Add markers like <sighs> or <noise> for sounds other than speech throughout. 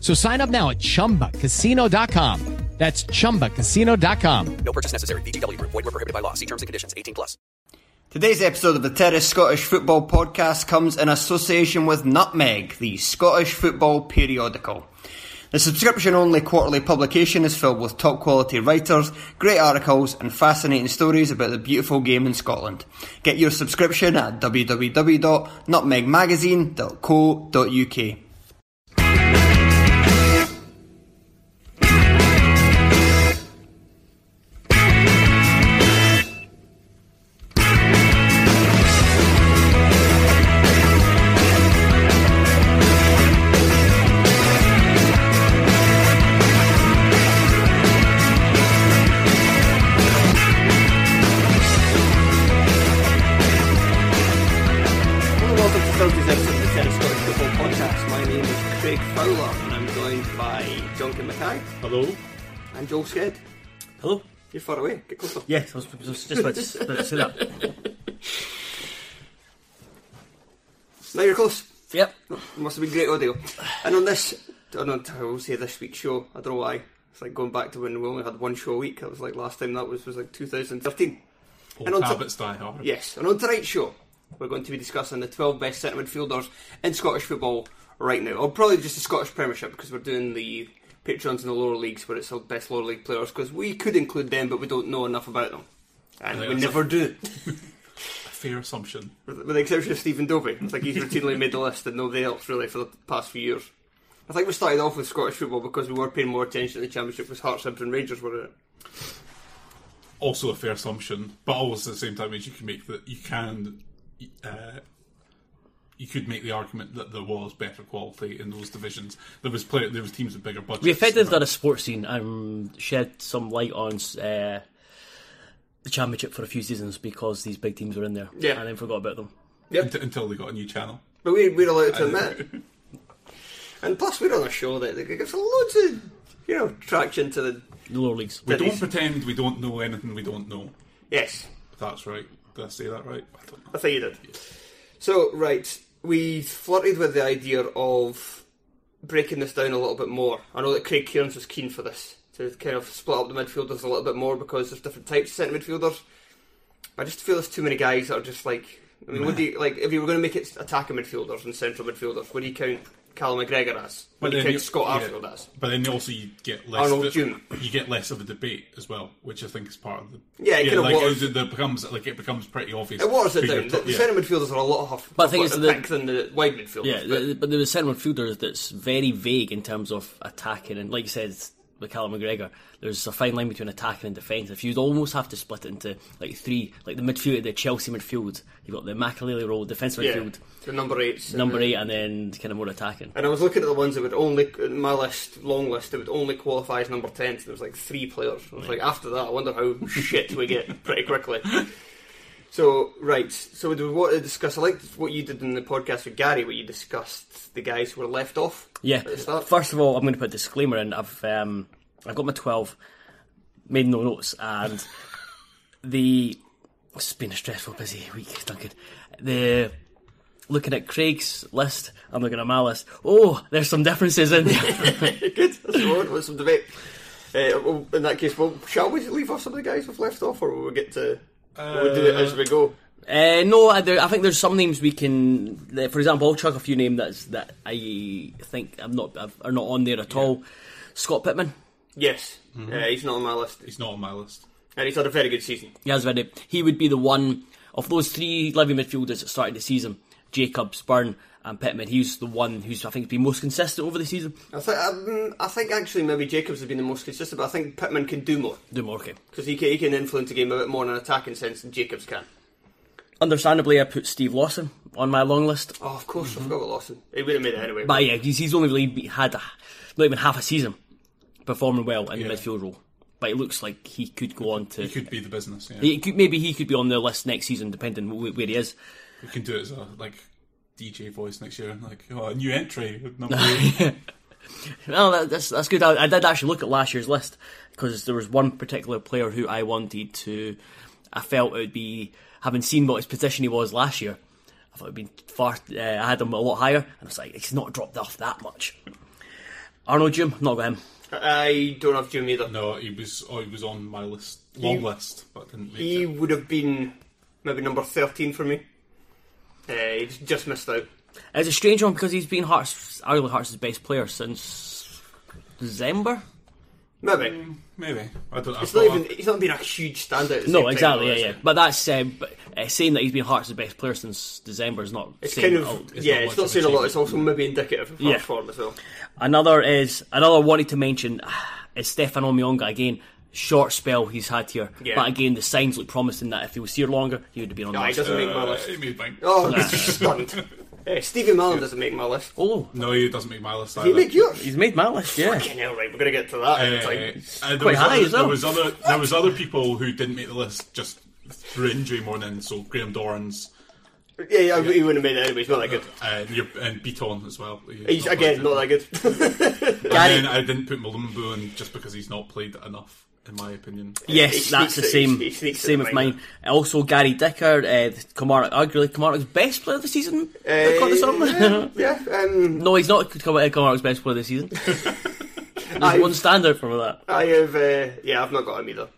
So sign up now at chumbacasino.com. That's chumbacasino.com. No purchase necessary. VGW Group. Void were prohibited by law. See terms and conditions. 18 plus. Today's episode of the Terrace Scottish Football Podcast comes in association with Nutmeg, the Scottish football periodical. The subscription only quarterly publication is filled with top quality writers, great articles, and fascinating stories about the beautiful game in Scotland. Get your subscription at www.nutmegmagazine.co.uk. Yes, I was, I was just about to, about to say that. Now you're close. Yep. Must have been great audio. And on this, I don't know how we'll say this week's show. I don't know why. It's like going back to when we only had one show a week. That was like last time that was was like 2013. Old And on top- habits die hard. Yes, and on tonight's show, we're going to be discussing the 12 best centre midfielders in Scottish football right now. Or probably just the Scottish Premiership because we're doing the patrons in the lower leagues where it's the best lower league players because we could include them, but we don't know enough about them. And we that's a- never do. A <laughs> fair assumption. With with the exception of Stephen Dobbie. It's like he's routinely made the list and nobody else really for the past few years. I think we started off with Scottish football because we were paying more attention to the Championship because Hearts, Hibs and Rangers were in it. Also a fair assumption, but also at the same time as you can make that you can uh, you could make the argument that there was better quality in those divisions. There was play, there was teams with bigger budgets. We effectively done a sports scene and shed some light on uh, the championship for a few seasons because these big teams were in there. Yeah. And then forgot about them. Unt- until they got a new channel. But we, we're allowed to admit. <laughs> And plus, we're on a show that, that gives loads of, you know, traction to the. The lower leagues. We don't pretend we don't know anything we don't know. Yes, that's right. Did I say that right? I don't know. I think you did. So, right, we flirted with the idea of breaking this down a little bit more. I know that Craig Cairns was keen for this, to kind of split up the midfielders a little bit more because there's different types of centre midfielders. I just feel there's too many guys that are just like. I mean, what do you, like, if you were going to make it attacking midfielders and central midfielders, Would you count Callum McGregor as? What do you then count Scott yeah, Arfield as? But then also you get less. Arnold of June. You get less of a debate as well, which I think is part of the. Yeah, it kinda like waters- it, it becomes like it becomes pretty obvious. It waters it down. you're The, ta- the yeah. centre midfielders are a lot of But the thing is tougher that- than the wide midfielders. Yeah, but- the, but there was centre midfielder that's very vague in terms of attacking, and like you said, with Callum McGregor, there's a fine line between attacking and defence. If you'd almost have to split it into like three, like the midfield, the Chelsea midfield, you've got the Makelele role, defensive yeah, midfield, the number eight. number eight, and then kind of more attacking. And I was looking at the ones that would only, my list, long list, that would only qualify as number 10. So there was like three players. I was like, after that, I wonder how <laughs> shit we get pretty quickly. So, right. So, do we want to discuss? I liked what you did in the podcast with Gary, where you discussed the guys who were left off. Yeah. At the start. First of all, I'm going to put a disclaimer in. I've um, I've got my 12, made no notes, and <laughs> the It's been a stressful, busy week, Duncan. The looking at Craig's list, I'm looking at my list. Oh, there's some differences in there. <laughs> <laughs> Good. That's the one. With some debate. Uh, well, in that case, well, shall we leave off some of the guys we've left off, or will we get to? We'll do it as we go. Uh, no, I, there, I think there's some names we can. For example, I'll chuck a few names that's, that I think I'm not are not on there at all. Scott Pittman, Yes, uh, he's not on my list, He's not on my list. and he's had a very good season. he has very. He would be the one of those three living midfielders that started the season: Jacobs, Byrne, and Pittman. He's the one who's I think been most consistent over the season. I think um, I think actually maybe Jacobs has been the most consistent, but I think Pittman can do more Do more, okay. because he can, he can influence the game a bit more in an attacking sense than Jacobs can. Understandably, I put Steve Lawson on my long list. Oh, of course, I forgot about Lawson. He would have made it anyway. But yeah, he's, he's only really had a, not even half a season performing well in Yeah. the midfield role. But it looks like he could go on to. He could be the business. Yeah, he could, maybe he could be on the list next season, depending where he is. we can do it as a like DJ voice next year. Like, oh, a new entry. Number <laughs> eight. Well, that, that's that's good. I, I did actually look at last year's list because there was one particular player who I wanted to. I felt it would be having seen what his position he was last year. I thought it'd been far. Uh, I had him a lot higher, and I was like, he's not dropped off that much. Arnaud Djoum, not got him. I don't have Djoum either. no, he was. Oh, he was on my list, long list, but didn't make He it. would have been maybe number thirteen for me. Uh, he just missed out. It's a strange one because he's been Hearts, arguably Hearts' best player since December. Maybe Maybe I don't. it's I've not got- even. He's not been a huge standout. No, same time, exactly, yeah, yeah. But that's um, but, uh, saying that he's been Hearts' best player since December is not. It's saying kind all- of it's yeah. not It's not a saying a lot. It's also maybe indicative of Yeah. Hearts form as well. Another is another I wanted to mention <sighs> is Stefan Omeonga again. Short spell he's had here, Yeah. but again the signs look promising that if he was here longer, he would have been on the No, he doesn't make my Uh, list. he made mine. Oh, <laughs> he's <laughs> stunned. Stevie Mallan doesn't make my list. Oh, No, he doesn't make my list. Did he Either. make yours? he's made my list, yeah. Fucking hell, right, we're gonna get to that. Uh, time. uh, there quite was high other, as well. There was other there was other people who didn't make the list just through injury more than so Graham Dorrans Yeah, yeah, he wouldn't have made it anyway. He's not that good. uh, your, and Bitton as well. He's not again not that good. And Gary- then I didn't put Mulumbu in just because he's not played enough, in my opinion. Yes, He that's the same. he sneaks it same in as mine. mine. Also, Gary Dicker, uh, Kamara, arguably Kamara's best player of the season. according to some. Uh, yeah, um, no, he's not Kam- Kamara's best player of the season. <laughs> There's I- one standard for that. I have. Uh, yeah, I've not got him either.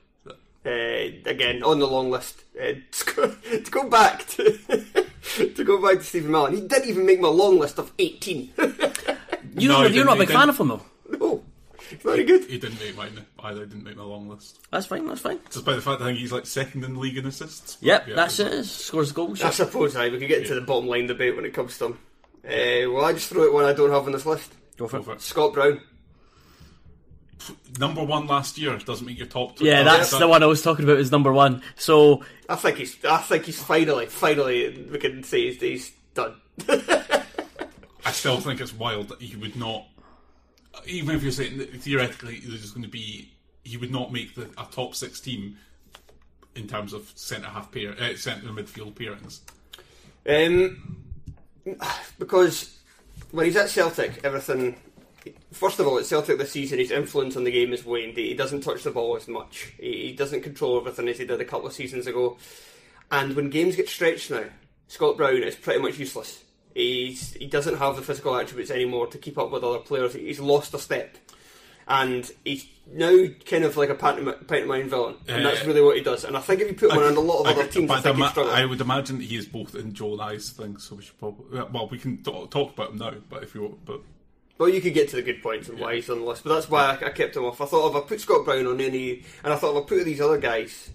Uh, again, on the long list. Uh, <laughs> to, go, to go back to <laughs> to go back to Stephen Mallan, he didn't even make my long list of eighteen. You No, don't, he you're not a big fan of him though. no, it's very good. He didn't make mine either. Didn't make my long list, That's fine. That's fine. despite the fact I think he's like second in the league in assists. Yep, Yeah, that's it. Scores goals. I suppose I we can get into the bottom line debate when it comes to him. Uh, well, I just throw it one I don't have on this list. Go for Go it. for it. Scott Brown. Number one last year doesn't make your top. two. Yeah, that's That- the one I was talking about. Is number one. So I think he's. I think he's finally, finally, we can say he's, he's done. <laughs> I still think it's wild that he would not, even if you're saying that theoretically there's going to be, he would not make the a top six team in terms of centre half pair, uh, centre midfield pairings. Um, because when he's at Celtic, everything. First of all, at Celtic this season, his influence on the game is waned. He doesn't touch the ball as much. He he doesn't control everything as he did a couple of seasons ago. And when games get stretched now, Scott Brown is pretty much useless. He's he doesn't have the physical attributes anymore to keep up with other players. He's lost a step, and he's now kind of like a pantomime, pantomime villain, and that's Uh, really what he does. And I think if you put him on a lot of I other teams, I think ima- struggle. I would imagine he is both in Joe and I's thing, so we should probably. Well, we can talk, talk about him now, but if you want, but Well, you could get to the good points and why he's on the list, but that's why I, I kept him off. I thought if I put Scott Brown on any, and I thought if I put these other guys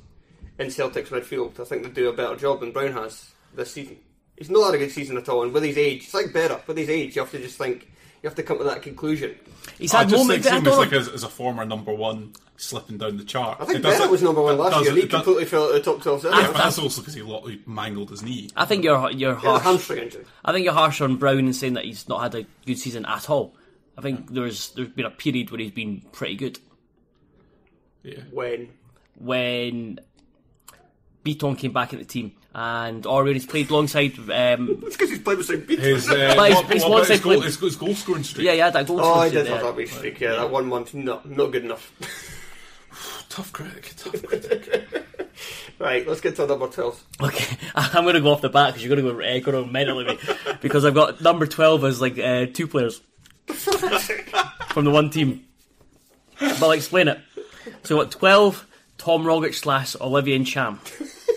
in Celtic's midfield, I think they'd do a better job than Brown has this season. He's not had a good season at all, and with his age, it's like better. With his age, you have to just think, you have to come to that conclusion. he's I had just moments. think I him as don't like know. as, as a former number one slipping down the chart. I think It Bennett was number one last year, doesn't- and he doesn't- completely fell at the top 12 Yeah, but that's also because he, lo- he mangled his knee. I think you're you're He harsh. hamstring injury. I think you're harsh on Brown in saying that he's not had a good season at all. I think there's there's been a period where he's been pretty good. Yeah. When When Bitton came back in the team and or when he's played alongside um, <laughs> it's because he's played with St. Peter. His, uh, But his- what- his what one about his side goal, his, his goal scoring streak. yeah, yeah, that goal. Oh, I scorer did there. have that wee streak. Yeah, that one month, not not good enough. <laughs> Tough critic. Tough <laughs> critic. Right, let's get to number 12. Okay, I'm going to go off the bat because you're going to go, uh, go on mentally me because I've got number twelve as like uh, two players from the one team. But I'll explain it. So what twelve? Tom Rogic slash Olivier Ntcham.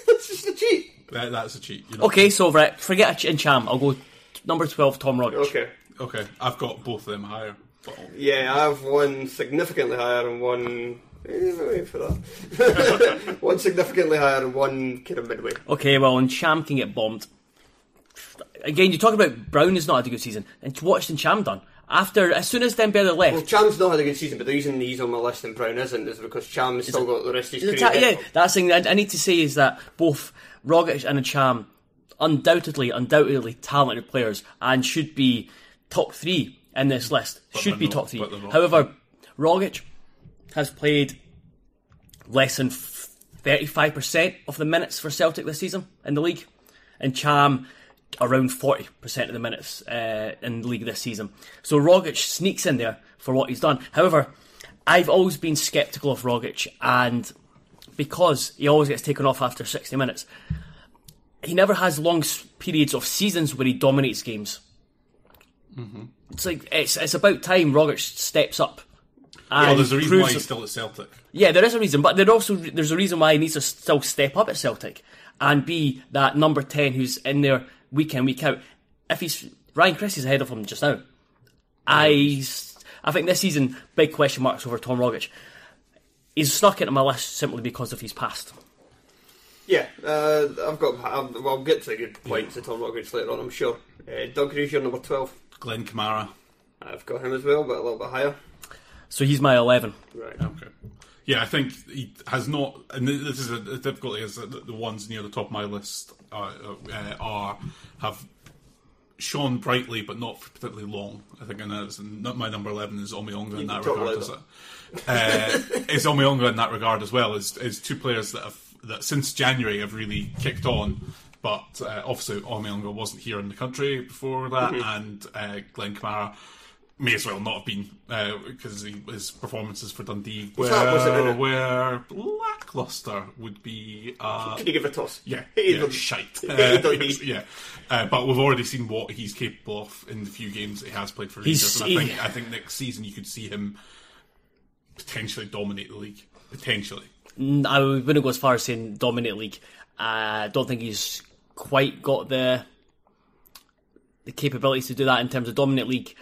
That's just a cheat. That, that's a cheat. You're Okay, so right, forget Ch- Ntcham. I'll go number twelve. Tom Rogic. Okay. Okay, I've got both of them higher. But Yeah, I have one significantly higher and one. Eh, wait for that. <laughs> one significantly higher and one kind of midway. Okay, well, and Ntcham can get bombed. Again, you talk about Brown has not had a good season, and watch and Ntcham done after as soon as Dembele left. Well, Ntcham's not had a good season, but the reason he's on my list and Brown isn't is because Ntcham's still got the rest of his The career. ta- yeah, that's the thing I, I need to say is that both Rogic and Ntcham, undoubtedly, undoubtedly talented players and should be top three in this list. should be not, top three. but. However, Rogic has played less than thirty-five percent of the minutes for Celtic this season in the league, and Ntcham around forty percent of the minutes uh, in the league this season. So Rogic sneaks in there for what he's done. However, I've always been sceptical of Rogic, and because he always gets taken off after sixty minutes, he never has long periods of seasons where he dominates games. Mm-hmm. It's like it's it's about time Rogic steps up. And well, there's a reason why he's still at Celtic. yeah, there is a reason, but there also there's a reason why he needs to still step up at Celtic and be that number ten who's in there week in week out. If he's Ryan Chris is ahead of him just now, I I think this season big question marks over Tom Rogic. He's snuck into my list simply because of his past. Yeah, uh, I've got. I've, well, I'll get to the good points of Tom Rogic later on, I'm sure. Uh, Doug Hughes, you're number 12. Glenn Kamara. I've got him as well, but a little bit higher. So he's my eleven. Right. Okay. Yeah, I think he has not, and this is a, a difficulty. Is that the the ones near the top of my list are, uh, are have shone brightly, but not for particularly long. I think, and that's not my number eleven is Omeonga in that regard. Is it? Uh, <laughs> is Omeonga in that regard as well? Is is two players that have that since January have really kicked on. But uh, obviously, Omeonga wasn't here in the country before that, Mm-hmm. and uh, Glenn Kamara may as well not have been because his performances for Dundee were, that wasn't in it. were lackluster. Would be uh, <laughs> Can you give it a toss? yeah, Hey, yeah shite. <laughs> Hey, Uh, yeah, uh, but we've already seen what he's capable of in the few games that he has played for Rangers, and I he- think I think next season you could see him potentially dominate the league. Potentially, I wouldn't go as far as saying dominate league. I don't think he's quite got the the capabilities to do that in terms of dominate league.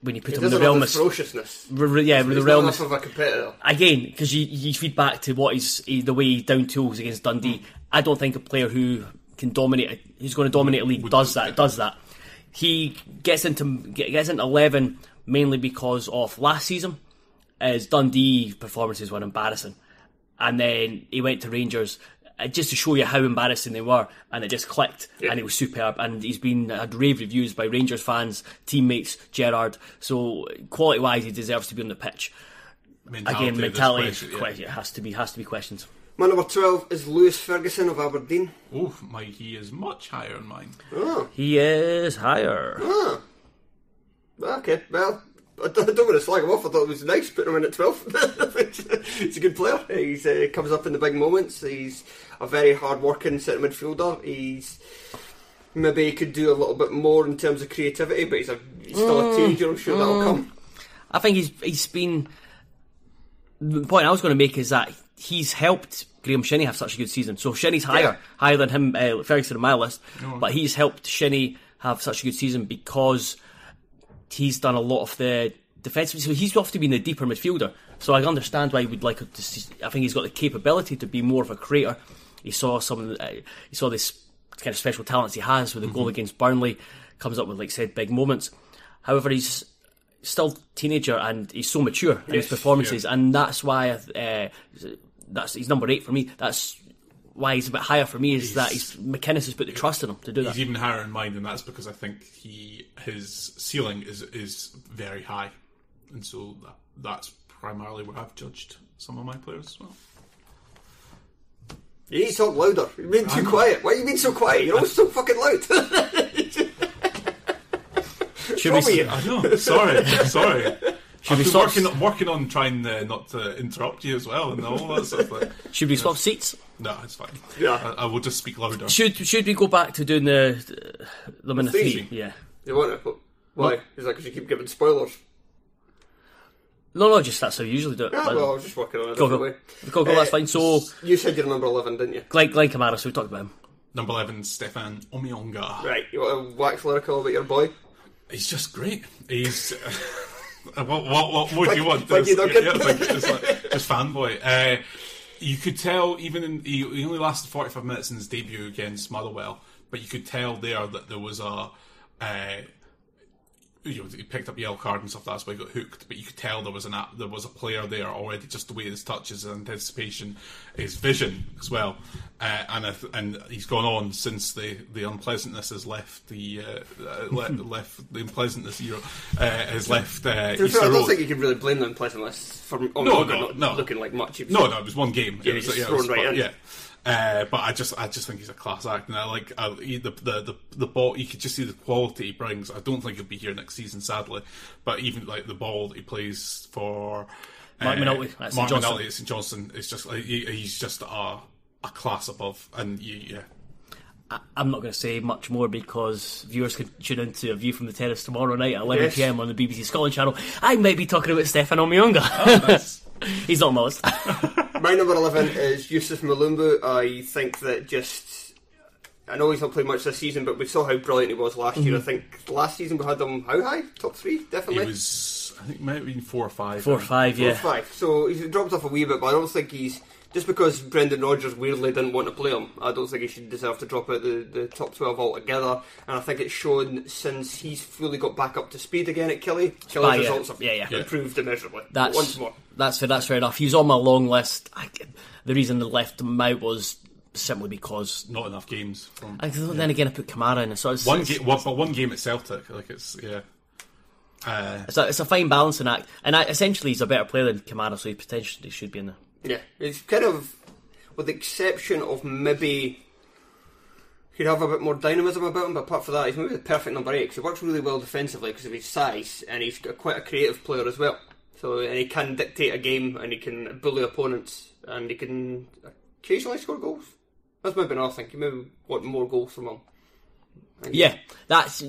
When you put He him in the realm of ferociousness. r- yeah, He's the realm of a competitor. again because you, you feed back to what he's he, eh, the way he down tools against Dundee. I don't think a player who can dominate, a- who's going to dominate a league, does that. Does that? He gets into gets into eleven mainly because of last season. His Dundee performances were embarrassing, and then he went to Rangers. Uh, Just to show you how embarrassing they were, and it just clicked, and it was superb. And he's been had rave reviews by Rangers fans, teammates, Gerrard. So quality wise, he deserves to be on the pitch mentality. again, of mentality question, yeah. que- it has to be has to be questioned. My number 12 is Lewis Ferguson of Aberdeen. Oh, my, he is much higher than mine. Oh. He is higher. Okay, well, I don't, want to slag him off. I thought it was nice putting him in at 12. <laughs> He's a good player. He's uh, comes up in the big moments. He's a very hard working centre midfielder. He's maybe he could do a little bit more in terms of creativity, but he's, a, he's still a teenager. I'm sure that'll come. I think he's he's been. The point I was going to make is that he's helped Graeme Shinnie have such a good season. So Shinnie's higher, Yeah. higher than him, uh, Ferguson on my list, but he's helped Shinnie have such a good season because he's done a lot of the defensive. So he's often been the deeper midfielder. So I understand why he would like to. See, I think he's got the capability to be more of a creator. He saw some. Uh, he saw this kind of special talents he has with the goal against Burnley. Comes up with like said big moments. However, he's still teenager and he's so mature in his performances, and that's why uh, that's he's number eight for me. That's why he's a bit higher for me. Is that he's McInnes has put the trust in him to do that. He's even higher in mine, and that's because I think he his ceiling is is very high, and so that, that's primarily where I've judged some of my players as well. You need to talk louder. You're being too quiet. Why are you being so quiet? You're always so fucking loud. Should we, I know. Sorry, sorry. Should I've we been stop? working, on- working on trying uh, not to interrupt you as well and all that sort of thing. <laughs> Should we swap seats? No, it's fine. Yeah. I, I will just speak louder. Should Should we go back to doing the the minute The three? Yeah. You want it? But why? Is that because you keep giving spoilers? No, no, just that's how you usually do it. Yeah, well, I was just working on it a go, go. way. Go, go, that's Uh, fine. So, You said you're number 11, didn't you? Glenn, Glenn Kamara, so we talked about him. Number 11, Stefan Omeonga. Right, you want to wax lyrical about your boy? He's just great. He's. <laughs> <laughs> what, what, what more do you want? You, Just- yeah, you. Just, like, just fanboy. Uh, you could tell, even in. He, he only lasted 45 minutes in his debut against Motherwell, but you could tell there that there was a. Uh, you know, he picked up the yellow card and stuff. That's why he got hooked. But you could tell there was an app, there was a player there already. Just the way his touches, his anticipation, his vision as well. Uh, and th- and he's gone on since the, the unpleasantness has left the uh, uh, le- <laughs> left the unpleasantness era uh, has left uh, To fair, I don't Road. think you can really blame the unpleasantness for No, not, no, not no. looking like much. No, no, it was one game. Yeah, it was, he's yeah, thrown it was- right in. yeah. Uh, but I just, I just think he's a class act, and I like I, he- the, the the the ball. You could just see the quality he brings. I don't think he'll be here next season, sadly. But even like the ball that he plays for Mark McNulty at St. Mark McNulty St Johnstone is just like he, he's just a a class above, and you, yeah. I'm not going to say much more because viewers can tune into a view from the terrace tomorrow night at 11 Yes. pm on the BBC Scotland channel. I might be talking about Stefan Omeonga. He's <laughs> not <laughs> on almost. <laughs> My number 11 is Youssouf Mulumbu. I think that just. I know he's not played much this season, but we saw how brilliant he was last year. Mm-hmm. I think last season we had him how high? Top three, He definitely. was, I think, it might have been four or five. Four or five, yeah. Four or yeah. five. So he's dropped off a wee bit, but I don't think he's. Just because Brendan Rodgers weirdly didn't want to play him, I don't think he should deserve to drop out the, the top 12 altogether. And I think it's shown since he's fully got back up to speed again at Killie. Killie's Ah, yeah. results have Yeah, yeah. improved immeasurably. That's Once more. that's fair. That's fair enough. He was on my long list. I, the reason I left him out was simply because. Not enough games. From, I, then again, I put Kamara in. So it's, one it's, game, one, but one game at Celtic, like it's yeah. Uh, it's, a, it's a fine balancing act, and I, essentially he's a better player than Kamara, so he potentially should be in there. Yeah, it's kind of, with the exception of maybe he'd have a bit more dynamism about him, but apart from that, he's maybe the perfect number eight because he works really well defensively because of his size, and he's quite a creative player as well. So, and he can dictate a game, and he can bully opponents, and he can occasionally score goals. That's maybe another thing. You maybe want more goals from him. Yeah, that's.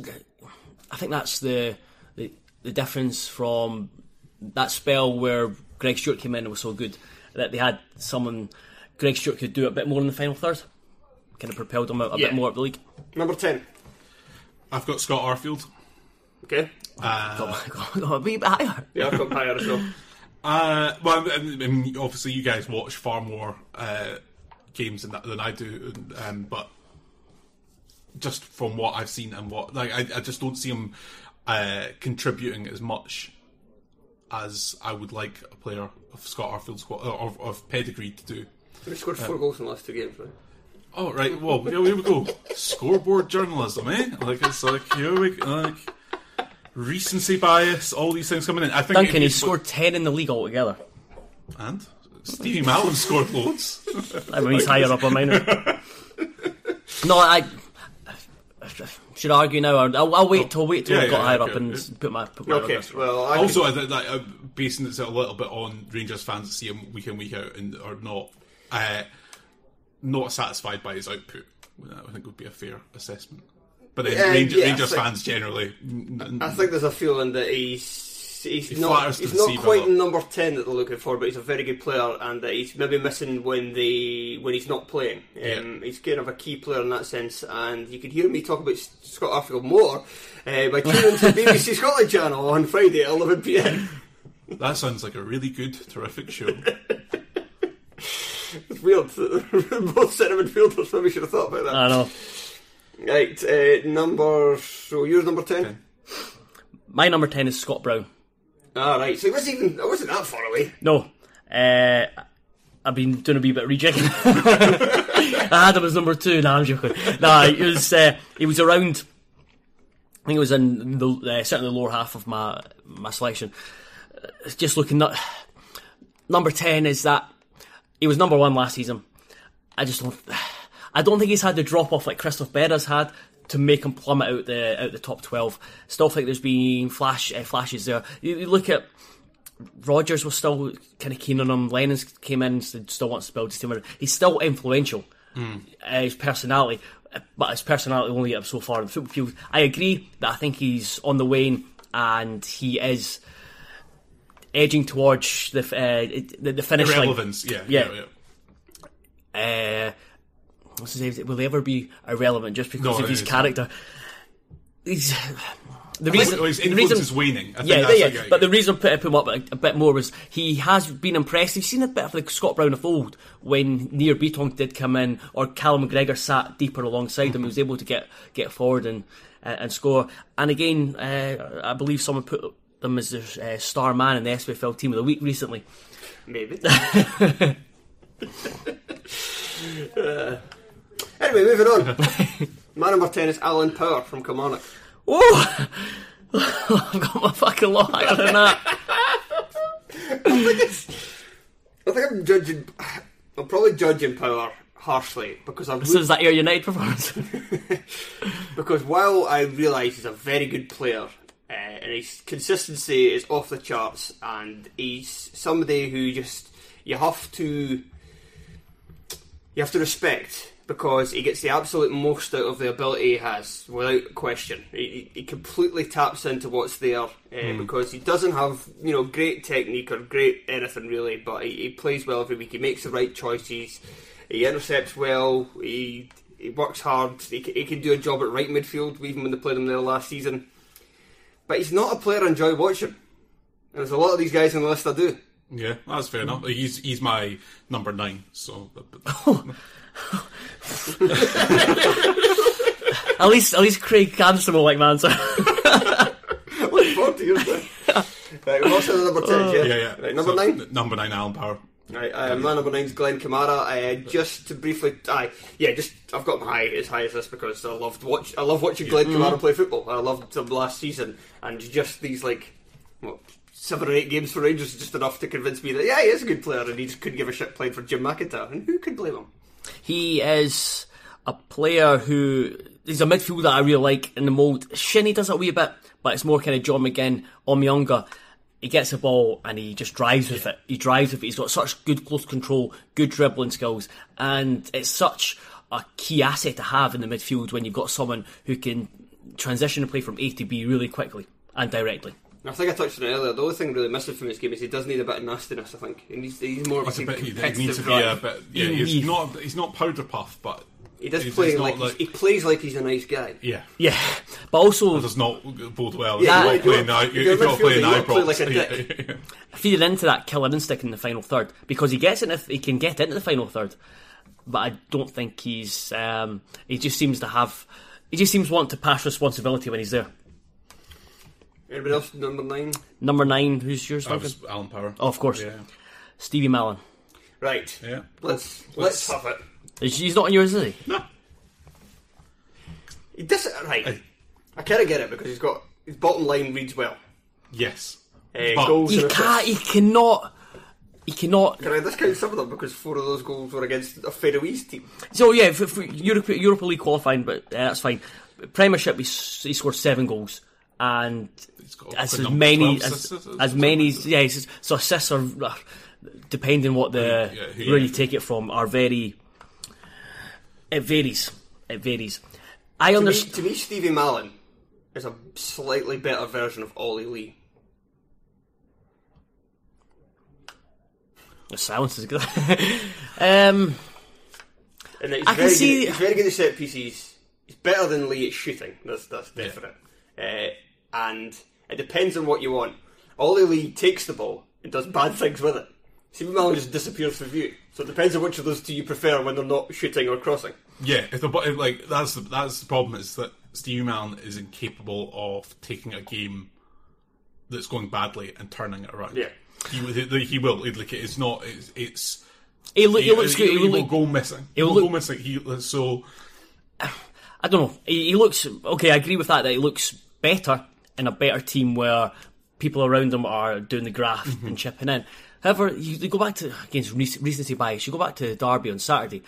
I think that's the the, the difference from that spell where Greg Stewart came in and was so good that they had someone. Greg Stewart could do a bit more in the final third. Kind of propelled them out a Yeah. bit more up the league. Number ten. I've got Scott Arfield. Okay. Uh, Got, got a wee bit higher. Yeah, I've got higher as well. <laughs> Uh, well, I mean, obviously, you guys watch far more uh, games than, than I do, um, but just from what I've seen and what like, I, I just don't see him uh, contributing as much as I would like a player of Scott Arfield's squad or of, of pedigree to do. He scored four goals in the last two games, right? Oh right, well here we go. Scoreboard journalism, eh? Like it's like here we like recency bias, all these things coming in. I think Duncan, he you- scored 10 in the league altogether. and Stevie Mallan scored loads. I mean, he's higher up on mine. <laughs> no, I. Should I argue now? Or I'll, I'll wait till wait till Yeah, I've got yeah, higher okay. up and put my put my Okay, well, I also, I think that uh, basing it a little bit on Rangers fans that see him week in week out and are not uh, not satisfied by his output. I think would be a fair assessment. But then Yeah, Ranger, yeah, Rangers think- fans generally, n- n- I think there's a feeling that he's he's He not he's not quite brother. number ten that they're looking for, but he's a very good player, and that he's maybe missing when they when he's not playing. Um, Yeah. He's kind of a key player in that sense, and you could hear me talk about Scott Arfield more uh, by tuning into the BBC <laughs> Scotland channel on Friday at 11 pm. that sounds like a really good, terrific show. <laughs> It's weird. <laughs> Both centre midfielders maybe should have thought about that. I know. right, uh, number so yours number ten. Okay. My number 10 is Scott Brown. Ah, right. So it wasn't even. I wasn't that far away. No. Uh, I've been doing a wee bit of rejigging. <laughs> I had him as number two. Nah, I'm joking. Nah, it was uh, it was around. I think it was in the uh, certainly the lower half of my my selection. Uh, just looking at number ten is that he was number one last season. I just don't. I don't think he's had the drop off like Christophe Berra's had to make him plummet out the out the top twelve. Still think there's been flash uh, flashes there. You, you look at Rodgers was still kind of keen on him. Lennon came in, said still wants to build his team. He's still influential. Uh, his personality, but his personality only him so far in the football field. I agree that I think he's on the wane and he is edging towards the uh, the, the finish line. Irrelevance, yeah, Yeah. yeah, yeah. Uh, what's his name? Will he ever be irrelevant just because No, of his character? He's the I think reason. his the reason is waning. I think yeah, that's yeah. like but the reason I put, I put him up a, a bit more was he has been impressive. You've seen a bit of the Scott Brown of old when Nir Bitton did come in, or Callum McGregor sat deeper alongside him. He was able to get get forward and uh, and score. And again, uh, I believe someone put them as the uh, star man in the SPFL team of the week recently. Maybe. <laughs> <laughs> Anyway, moving on. <laughs> Man number 10 is Alan Power from Kilmarnock. Oh, <laughs> I've got my fucking lot higher than that. <laughs> I think I'm judging. I'm probably judging Power harshly because I've So is that your United performance? because while I realise he's a very good player uh, and his consistency is off the charts, and he's somebody who just you have to you have to respect because he gets the absolute most out of the ability he has without question. He, he completely taps into what's there uh, because he doesn't have you know great technique or great anything really, but he, he plays well every week. He makes the right choices. He intercepts well. He he works hard. He, he can do a job at right midfield, even when they played him there last season. But he's not a player I enjoy watching. And there's a lot of these guys on the list I do. Yeah, that's fair enough. He's he's my number nine. So but- but- <laughs> at least, at least Craig Campson will like my answer. Looking <laughs> forward to yours then. Right, we've also done number 10, yeah? yeah, yeah. Right, number So, 9? n- Number nine, Alan Power. Right, uh, my number nine's Glenn Kamara. Uh, just to briefly, aye, yeah, just I've got my high as high as this because I loved watch. I love watching Glenn Kamara play football. I loved him last season, and just these like, what, seven or eight games for Rangers is just enough to convince me that yeah, he is a good player, and he just couldn't give a shit playing for Jim McIntyre, and who could blame him? He is a player who he's a midfielder I really like in the mould. Shinnie does it a wee bit, but it's more kind of John McGinn, Omeonga. He gets the ball and he just drives with it. He drives with it. He's got such good close control, good dribbling skills, and it's such a key asset to have in the midfield when you've got someone who can transition and play from A to B really quickly and directly. I think I touched on it earlier. The only thing really missing from his game is he does need a bit of nastiness. I think he needs, he's more of a, a bit, he, he competitive needs to be a bit. Yeah, he's He- not. He's not powder puff, but He does he's- play he's like, not he plays like he's a nice guy. yeah. Yeah, but also That does not bode well. Yeah, you're you not playing wanna- now. you're You're a not playing you wanna play eyebrows. like a Yeah, yeah. feeding into that killer instinct in the final third because he gets into he can get into the final third, but I don't think he's um, he just seems to have he just seems to want to pass responsibility when he's there. Anybody else? Number nine. Number nine, who's yours? That Duncan? was Alan Power. Oh, of course. Yeah. Stevie Mallan. Right. Yeah. Let's Let's- let's have it. Is- He's not on yours, is he? No. He does it right. I kind of get it because he's got his bottom line reads well. Yes. Uh, But- goals He can't. He cannot. He cannot. Can I discount some of them because four of those goals were against a Faroese team? So yeah, for, for Europe, Europa League qualifying, but uh, that's fine. Premiership, he, he scored seven goals, and as, good as many as, as many as yeah. says- So assists are uh, depending what the Yeah, who- where you yeah. take it from are very. It varies. It varies. I understand. to me, Stevie Mallan is a slightly better version of Ollie Lee. The silence is good. <laughs> um, And he's I can very see- Good, he's very good at set pieces. He's better than Lee at shooting. That's that's definite. Uh, and it depends on what you want. Ollie Lee takes the ball and does bad things with it. Stevie Mallan just disappears from view. So it depends on which of those two you prefer when they're not shooting or crossing. Yeah, if the if, like that's the, that's the problem is that Steve Mallan is incapable of taking a game that's going badly and turning it around. Yeah. he will- he will. Like it's not. It's. it's he, look, he looks he, good. He, he will look, go missing. He he'll will look- go missing. He so <sighs> I don't know. He, he looks okay. I agree with that. That he looks better in a better team where people around him are doing the graft Mm-hmm. and chipping in. However, you, you go back to against rec- recency bias. You go back to Derby on Saturday.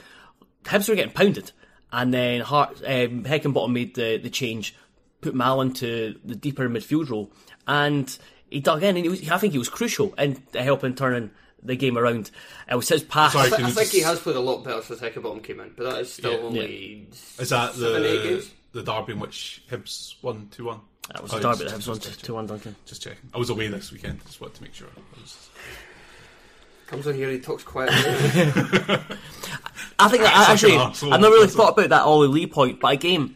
Hibs were getting pounded, and then Hart, um, Heckingbottom made the the change, put Mallan to the deeper midfield role, and he dug in, and he was, I think he was crucial in helping turning the game around. It was his pass. Sorry, I, can I you think he has played a lot better since Heckingbottom came in, but that is still Yeah. only Is that seven, eight the games. the derby in which Hibs won two one? That was Oh, a derby just- that was on just- to one Duncan. Just checking. I was away this weekend. Just wanted to make sure. Was- Comes on here, he talks quietly. <laughs> I think that Such an actually, arsehole. I've not really thought about that Ollie Lee point, but again,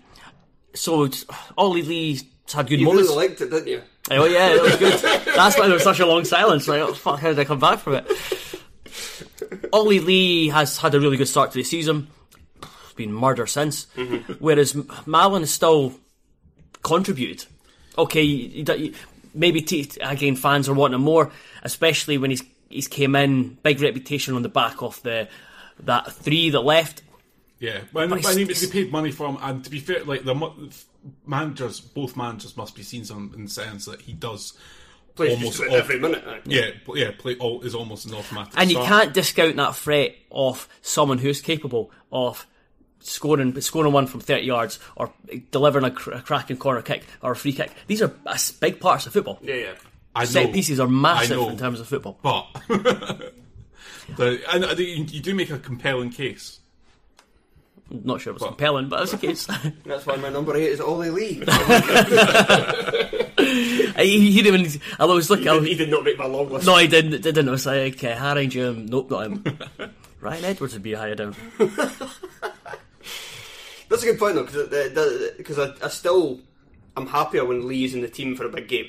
so Ollie Lee's had good you moments. really liked it, didn't you? Oh yeah, that was good. That's why there was such a long silence. Like, oh, fuck, how did I come back from it? Ollie Lee has had a really good start to the season. Been murder since. Mm-hmm. Whereas M- Mallan has still contributed. Okay, you, you, you- maybe t- again fans are wanting more, especially when he's he's came in big reputation on the back of the that three that left. Yeah, but, But but I mean, it's- they paid money for him, and to be fair, like the managers, both managers must be seen some in the sense that he does Plays almost just off- every minute. eh? Yeah, yeah, play all is almost an automatic. And you can't discount that threat of someone who's capable of scoring scoring one from 30 yards or delivering a, cr- a cracking corner kick or a free kick. These are big parts of football. Yeah, yeah. I Set know, pieces are massive know, in terms of football. but <laughs> the, and uh, I think you, you do make a compelling case. I'm Not sure it was But- compelling, but that's the case. <laughs> That's why my number eight is Ollie Lee. <laughs> he, he didn't even. I was looking. I he, was, he did not make my long list. no, he didn't. Didn't. I was like, okay, Harry Jim. Nope, not him. Ryan Edwards would be higher down. That's a good point though, because I, I still I'm happier when Lee's in the team for a big game.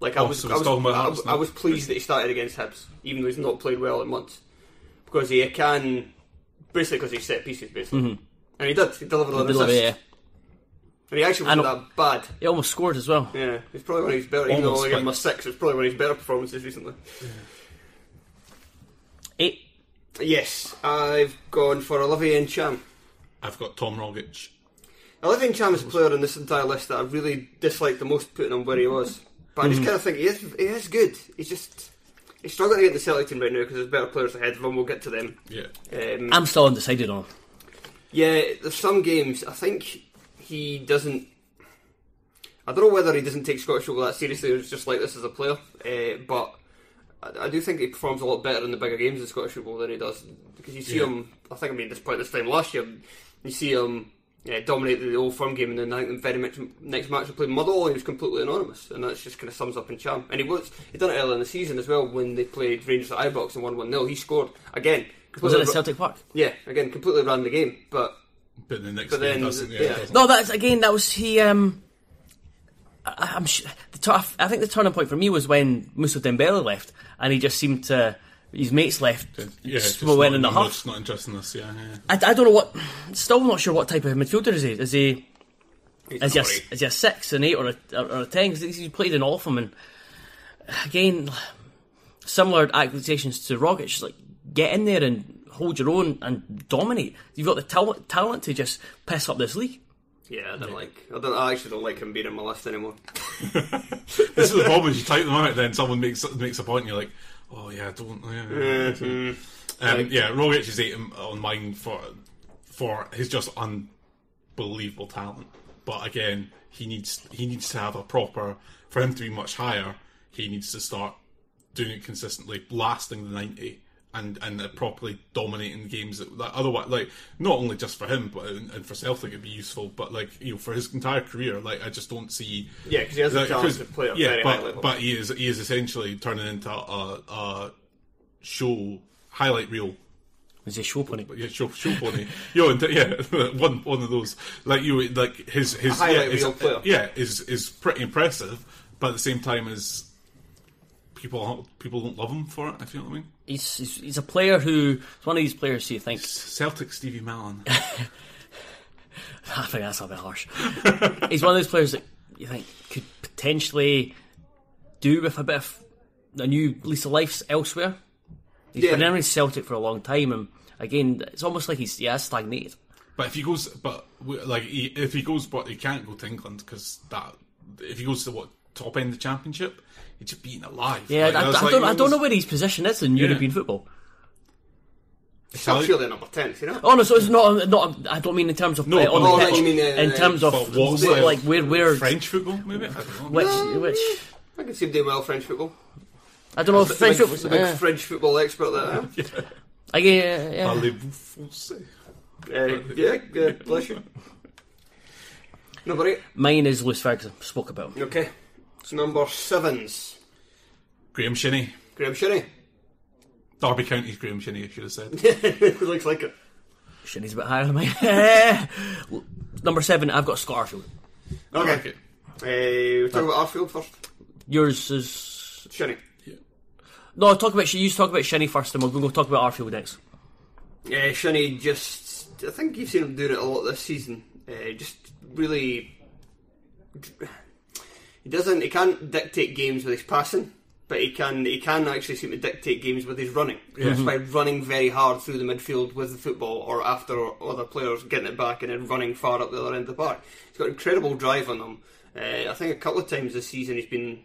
Like I Oh, was, so I was, talking about I, was- I was pleased that he started against Hibs, even though he's not played well in months, because he can basically because he set pieces basically, mm-hmm. and he did. He delivered on Deliver, assists, yeah. and he actually wasn't that bad. He almost scored as well. Yeah, it's probably one of his better. Even though I Almost, only gave him a six, it's probably one of his better performances recently. Eight. Yes, I've gone for Olivier and Cham. I've got Tom Rogic. Olivier Ntcham is a player in this entire list that I really disliked the most putting him where he was. But I just kind of think he is, he is good. He's just he's struggling to get the Celtic team right now because there's better players ahead of him. We'll get to them. Yeah, Um, I'm still undecided on. yeah, there's some games I think he doesn't. I don't know whether he doesn't take Scottish football that seriously or is just like this as a player. Uh, but I, I do think he performs a lot better in the bigger games in Scottish football than he does because you see Yeah. him. I think I made this point this time last year. You see him. Yeah, dominate the old firm game, and then I think the very much, next match we played Motherwell, he was completely anonymous, and that's just kind of sums up in charm. And he was he done it earlier in the season as well when they played Rangers at Ibrox and won one 0 He scored again. Was it completely at Celtic Park? Yeah, again, completely ran the game, but but the next But then, doesn't. Yeah, yeah. doesn't. No, that's again. That was he. Um, I, I'm. sure, the tur- I think the turning point for me was when Moussa Dembele left, and he just seemed to. His mates left. Yeah, just just went not, in the not, huff. not interested in this. Yeah, yeah. I, I don't know what. Still not sure what type of midfielder is he. Is he? he's Is he, a, is he a six, an eight, or a, or a ten? Because he's played in all of them, and again, similar accusations to Rogic. Just like get in there and hold your own and dominate. You've got the talent talent to just piss up this league. Yeah, I don't like. I don't. I actually don't like him being in my list anymore. <laughs> This is the problem: is you type them out, then someone makes makes a point, and you're like, "Oh yeah, I don't." Yeah, yeah. Um, yeah, Rogic is eight on- on mine for for his just unbelievable talent. But again, he needs he needs to have a proper for him to be much higher. He needs to start doing it consistently, blasting the ninety. And and uh, properly dominating games that, that otherwise like not only just for him but and, and for Celtic it'd be useful but like you know for his entire career like I just don't see yeah because he has the like, talent 'cause- to play at yeah, very but, high level. But he is he is essentially turning into a, a show highlight reel. Is he show pony? Yeah, show show pony. Yo, and, yeah, <laughs> one one of those. Like you, like his his A highlight yeah, is, reel player. yeah is is pretty impressive, but at the same time as people people don't love him for it. If you know what I mean. He's, he's he's a player who he's one of these players who you think Celtic Stevie Mallan. <laughs> I think that's a bit harsh. <laughs> he's one of those players that you think could potentially do with a bit of a new lease of life elsewhere. He's Yeah. been in Celtic for a long time, and again, it's almost like he's yeah stagnated. But if he goes, but like he, if he goes, but he can't go to England because that if he goes to what top end of the championship, he's just beaten alive. Yeah, Like, I, that's I like- don't I don't know where his position is in Yeah. European football. Still Sally- surely number ten, you know. Oh no, so it's not not. I don't mean in terms of No, uh, on the pitch. you mean, uh, in terms of But what's wh- like where where French football maybe. I don't which which I can see him doing well French football. I don't know if The French big, football. the big yeah. French football expert that I am. I, yeah, yeah. Parlez-vous français? Uh, yeah, yeah, bless you. Number eight. Mine is Lewis Ferguson. Spoke about. him. Okay. It's number sevens. Graeme Shinnie. Graeme Shinnie. Derby County's Graeme Shinnie, I should have said. <laughs> Looks like it. Shit, he's a bit higher than mine. <laughs> Number seven, I've got Scott Arfield. Okay. Okay. Uh, we're talking about Arfield first. Yours is Shinnie. no. Talk about you talk about Shinnie first, and we'll go talk about Arfield next. Yeah, Shinnie just, I think you've seen him doing it a lot this season. Uh, just really, he doesn't, he can't dictate games with his passing, but he can, he can actually seem to dictate games with his running. Just by running very hard through the midfield with the football, or after other players getting it back and then running far up the other end of the park. He's got incredible drive on him. Uh, I think a couple of times this season he's been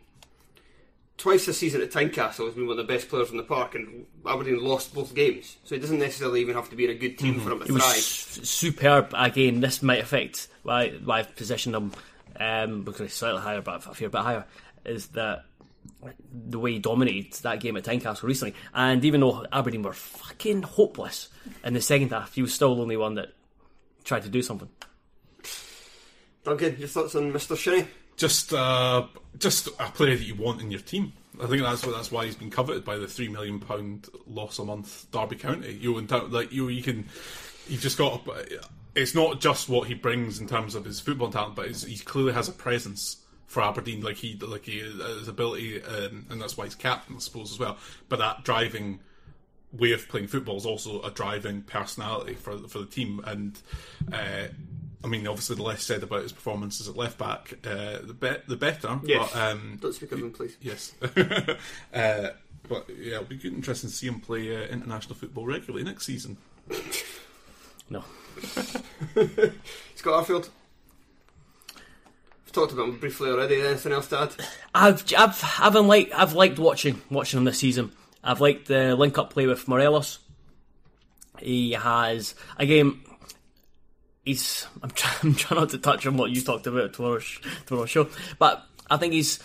twice this season at Tynecastle has been one of the best players in the park, and Aberdeen lost both games. So he doesn't necessarily even have to be in a good team for him to was thrive. superb. Again, this might affect why, why I've positioned him um, because he's slightly higher, but I fear a bit higher. Is that the way he dominated that game at Tynecastle recently? And even though Aberdeen were fucking hopeless in the second half, he was still the only one that tried to do something. Duncan, your thoughts on Mr. Shinnie? just uh, just a player that you want in your team. I think that's what that's why he's been coveted by the three million pound loss a month Derby County. You know, in like you, you can, you've just got. It's not just what he brings in terms of his football talent, but he's, he clearly has a presence for Aberdeen. Like he, like he, his ability, um, and that's why he's captain, I suppose, as well. But that driving way of playing football is also a driving personality for for the team. And uh, I mean, obviously, the less said about his performances at left back, uh, the be- the better. Yes. But, um, Don't speak of him, please. yes. <laughs> uh, but yeah, it'll be good, interesting to see him play uh, international football regularly next season. No. <laughs> Scott Arfield. Talked about him briefly already. Anything else to add? I've I've I've liked I've liked watching watching him this season. I've liked the link up play with Morelos. He has again. He's <laughs> I'm trying I'm trying not to touch on what you talked about tomorrow's tomorrow's show, but I think he's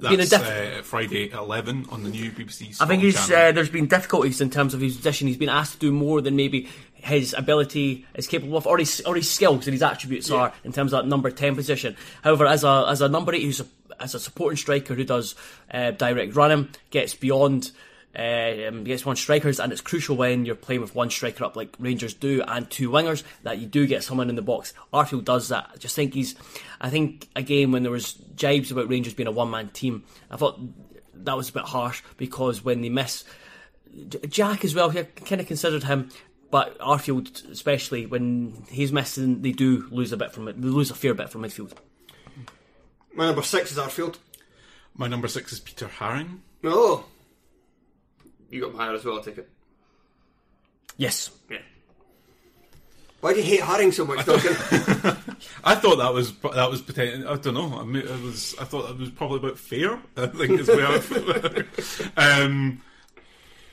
been a That's diff- uh, Friday at 11 on the new BBC I think he's uh, there's been difficulties in terms of his position. He's been asked to do more than maybe his ability is capable of, or his or his skills and his attributes are in terms of that number ten position. However, as a as a number eight who's a, as a supporting striker who does uh, direct running, gets beyond. Uh, um, gets one strikers, and it's crucial when you're playing with one striker up like Rangers do and two wingers that you do get someone in the box. Arfield does that. I just think he's. I think again when there was jibes about Rangers being a one man team, I thought that was a bit harsh because when they miss Jack as well, I kind of considered him, but Arfield especially when he's missing, they do lose a bit from it. They lose a fair bit from midfield. My number six is Arfield. My number six is Peter Haring. Oh. You got him higher as well, I take it. Yes, Yeah. Why do you hate Haring so much, Duncan? <laughs> I thought that was that was potential. I don't know. I mean, it was. I thought that was probably about fair. I think is where. I, <laughs> um,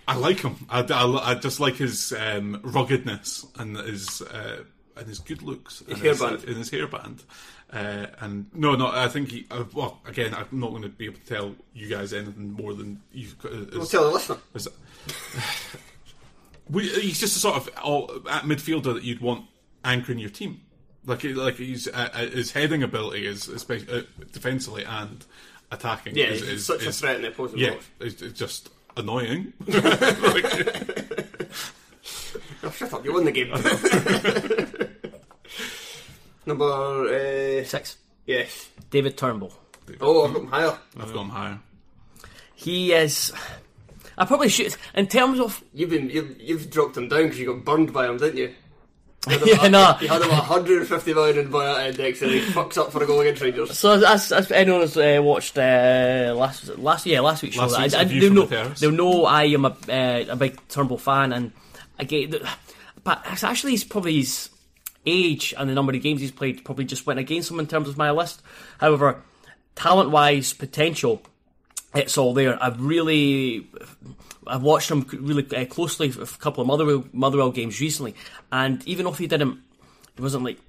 I like him. I, I, I just like his um, ruggedness and his uh, and his good looks and His hairband. in his hairband. Uh, and no, no, I think he. Uh, well, again, I'm not going to be able to tell you guys anything more than you. we'll tell the listener. Is- <laughs> we, he's just a sort of all, at midfielder that you'd want anchoring your team. Like, like he's uh, uh, his heading ability is especially uh, defensively and attacking. Yeah, is, he's is, such a threat in the opposing Yeah, box. it's, it's just annoying. <laughs> <laughs> Like, Oh, shut up, you won the game. Number uh, six. yes. David Turnbull. Oh, I've got him higher. I've gone higher. He is. I probably should. In terms of You've been you've, you've dropped him down because you got burned by him, didn't you? yeah, no. You had him at 150 million in buyout index, and he fucks up for a goal against Rangers. So as, as anyone has uh, watched uh, last last yeah last week's show, Last week's I, I, review they'll from know, the they'll know I am a uh, a big Turnbull fan, and again, the, but actually he's probably his age and the number of games he's played probably just went against him in terms of my list. However, talent wise, potential, it's all there. I've really. I've watched him really uh, closely a couple of Motherwell, Motherwell games recently, and even if he didn't, it wasn't like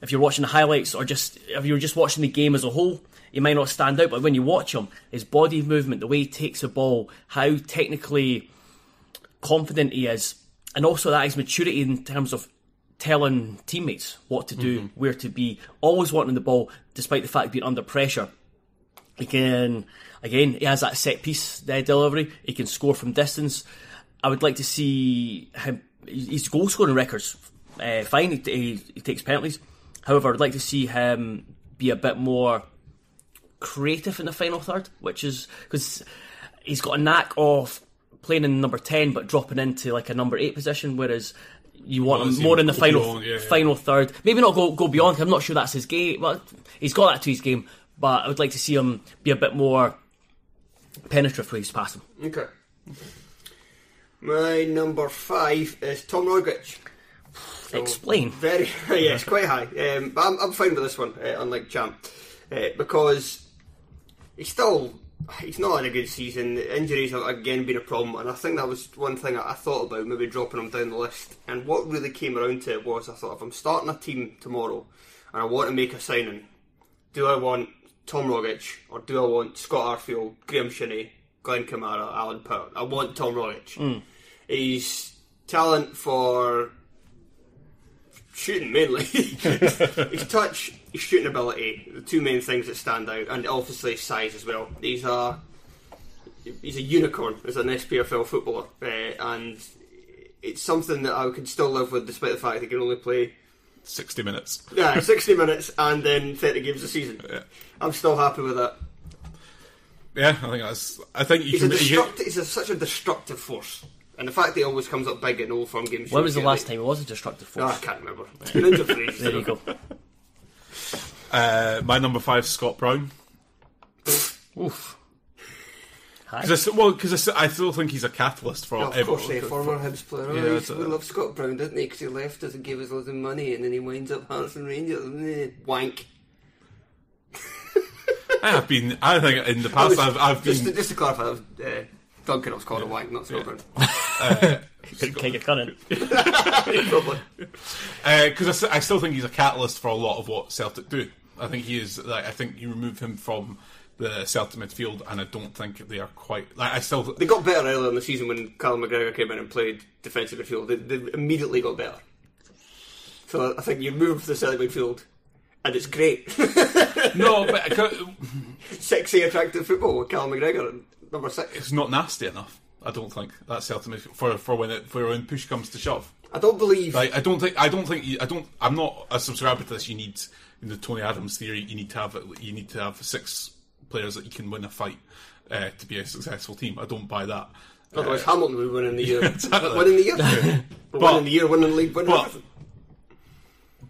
if you're watching the highlights or just if you're just watching the game as a whole, he might not stand out. But when you watch him, his body movement, the way he takes the ball, how technically confident he is, and also that his maturity in terms of telling teammates what to do, where to be, always wanting the ball despite the fact being under pressure. He can, again, he has that set piece delivery. He can score from distance. I would like to see him. His goal scoring records uh, fine. He, he, he takes penalties. However, I'd like to see him be a bit more creative in the final third, which is because he's got a knack of playing in number ten but dropping into like a number eight position, whereas you want Well, him more in the final beyond, yeah, yeah. final third. Maybe not go go beyond. 'cause I'm not sure that's his game. Well, he's got that to his game, but I would like to see him be a bit more penetrative with his passing. Okay. My number five is Tom Rogic. So, Explain. Very, <laughs> yeah, it's quite high. Um, but I'm, I'm fine with this one, uh, unlike Champ, uh, because he's still he's not had a good season. Injuries have again been a problem, and I think that was one thing I thought about maybe dropping him down the list. And what really came around to it was I thought if I'm starting a team tomorrow and I want to make a signing, do I want Tom Rogic or do I want Scott Arfield, Graeme Shinnie, Glenn Kamara, Alan Power? I want Tom Rogic. Hmm. He's talent for shooting mainly. <laughs> his touch, his shooting ability, the two main things that stand out, and obviously his size as well. He's a he's a unicorn as an SPFL footballer, uh, and it's something that I could still live with, despite the fact that he can only play Sixty minutes. yeah, <laughs> 60 minutes and then 30 games a season. I'm still happy with that. Yeah, I think that's. I think you He's a can. you destruct- he's a, such a destructive force. And the fact that he always comes up big in old firm games. When was the last that- time he was a destructive No, I can't remember. <laughs> It's been injured for ages. there you go. uh, my number five, Scott Brown. Oof. Cause I, well, because I, still think he's a catalyst for. Oh, of ev- course, a former Hibs player. Oh, Yeah, he that's used to it. love Scott Brown, didn't he? Because he left us and gave us loads of money, and then he winds up Hearts and Rangers. Wank. I have been. I think in the I past was- I've, I've just, been. to, just to clarify, that was, <laughs> uh, Duncan was called a wank, not Scott Brown. Couldn't kick a cunning. <laughs> Probably. because I still think he's a catalyst for a lot of what Celtic do. I think he is. Like, I think you remove him from the Celtic midfield, and I don't think they are quite. Like, I still. They got better earlier in the season when Callum McGregor came in and played defensive midfield. They, they immediately got better. So I think you move the Celtic midfield, and it's great. no, but <laughs> Sexy, attractive football with Callum McGregor at number six. it's not nasty enough. I don't think that's Celtic midfield for for when it for when push comes to shove. I don't believe. Like, I don't think. I don't think. You, I don't. I'm not a subscriber to this. You need in the Tony Adams theory. You need to have. You need to have six players that you can win a fight uh, to be a successful team. I don't buy that. Otherwise, Hamilton would win in the <laughs> year. Exactly. Win in the year. But- <laughs> win in the year, win in the league, win but- everything.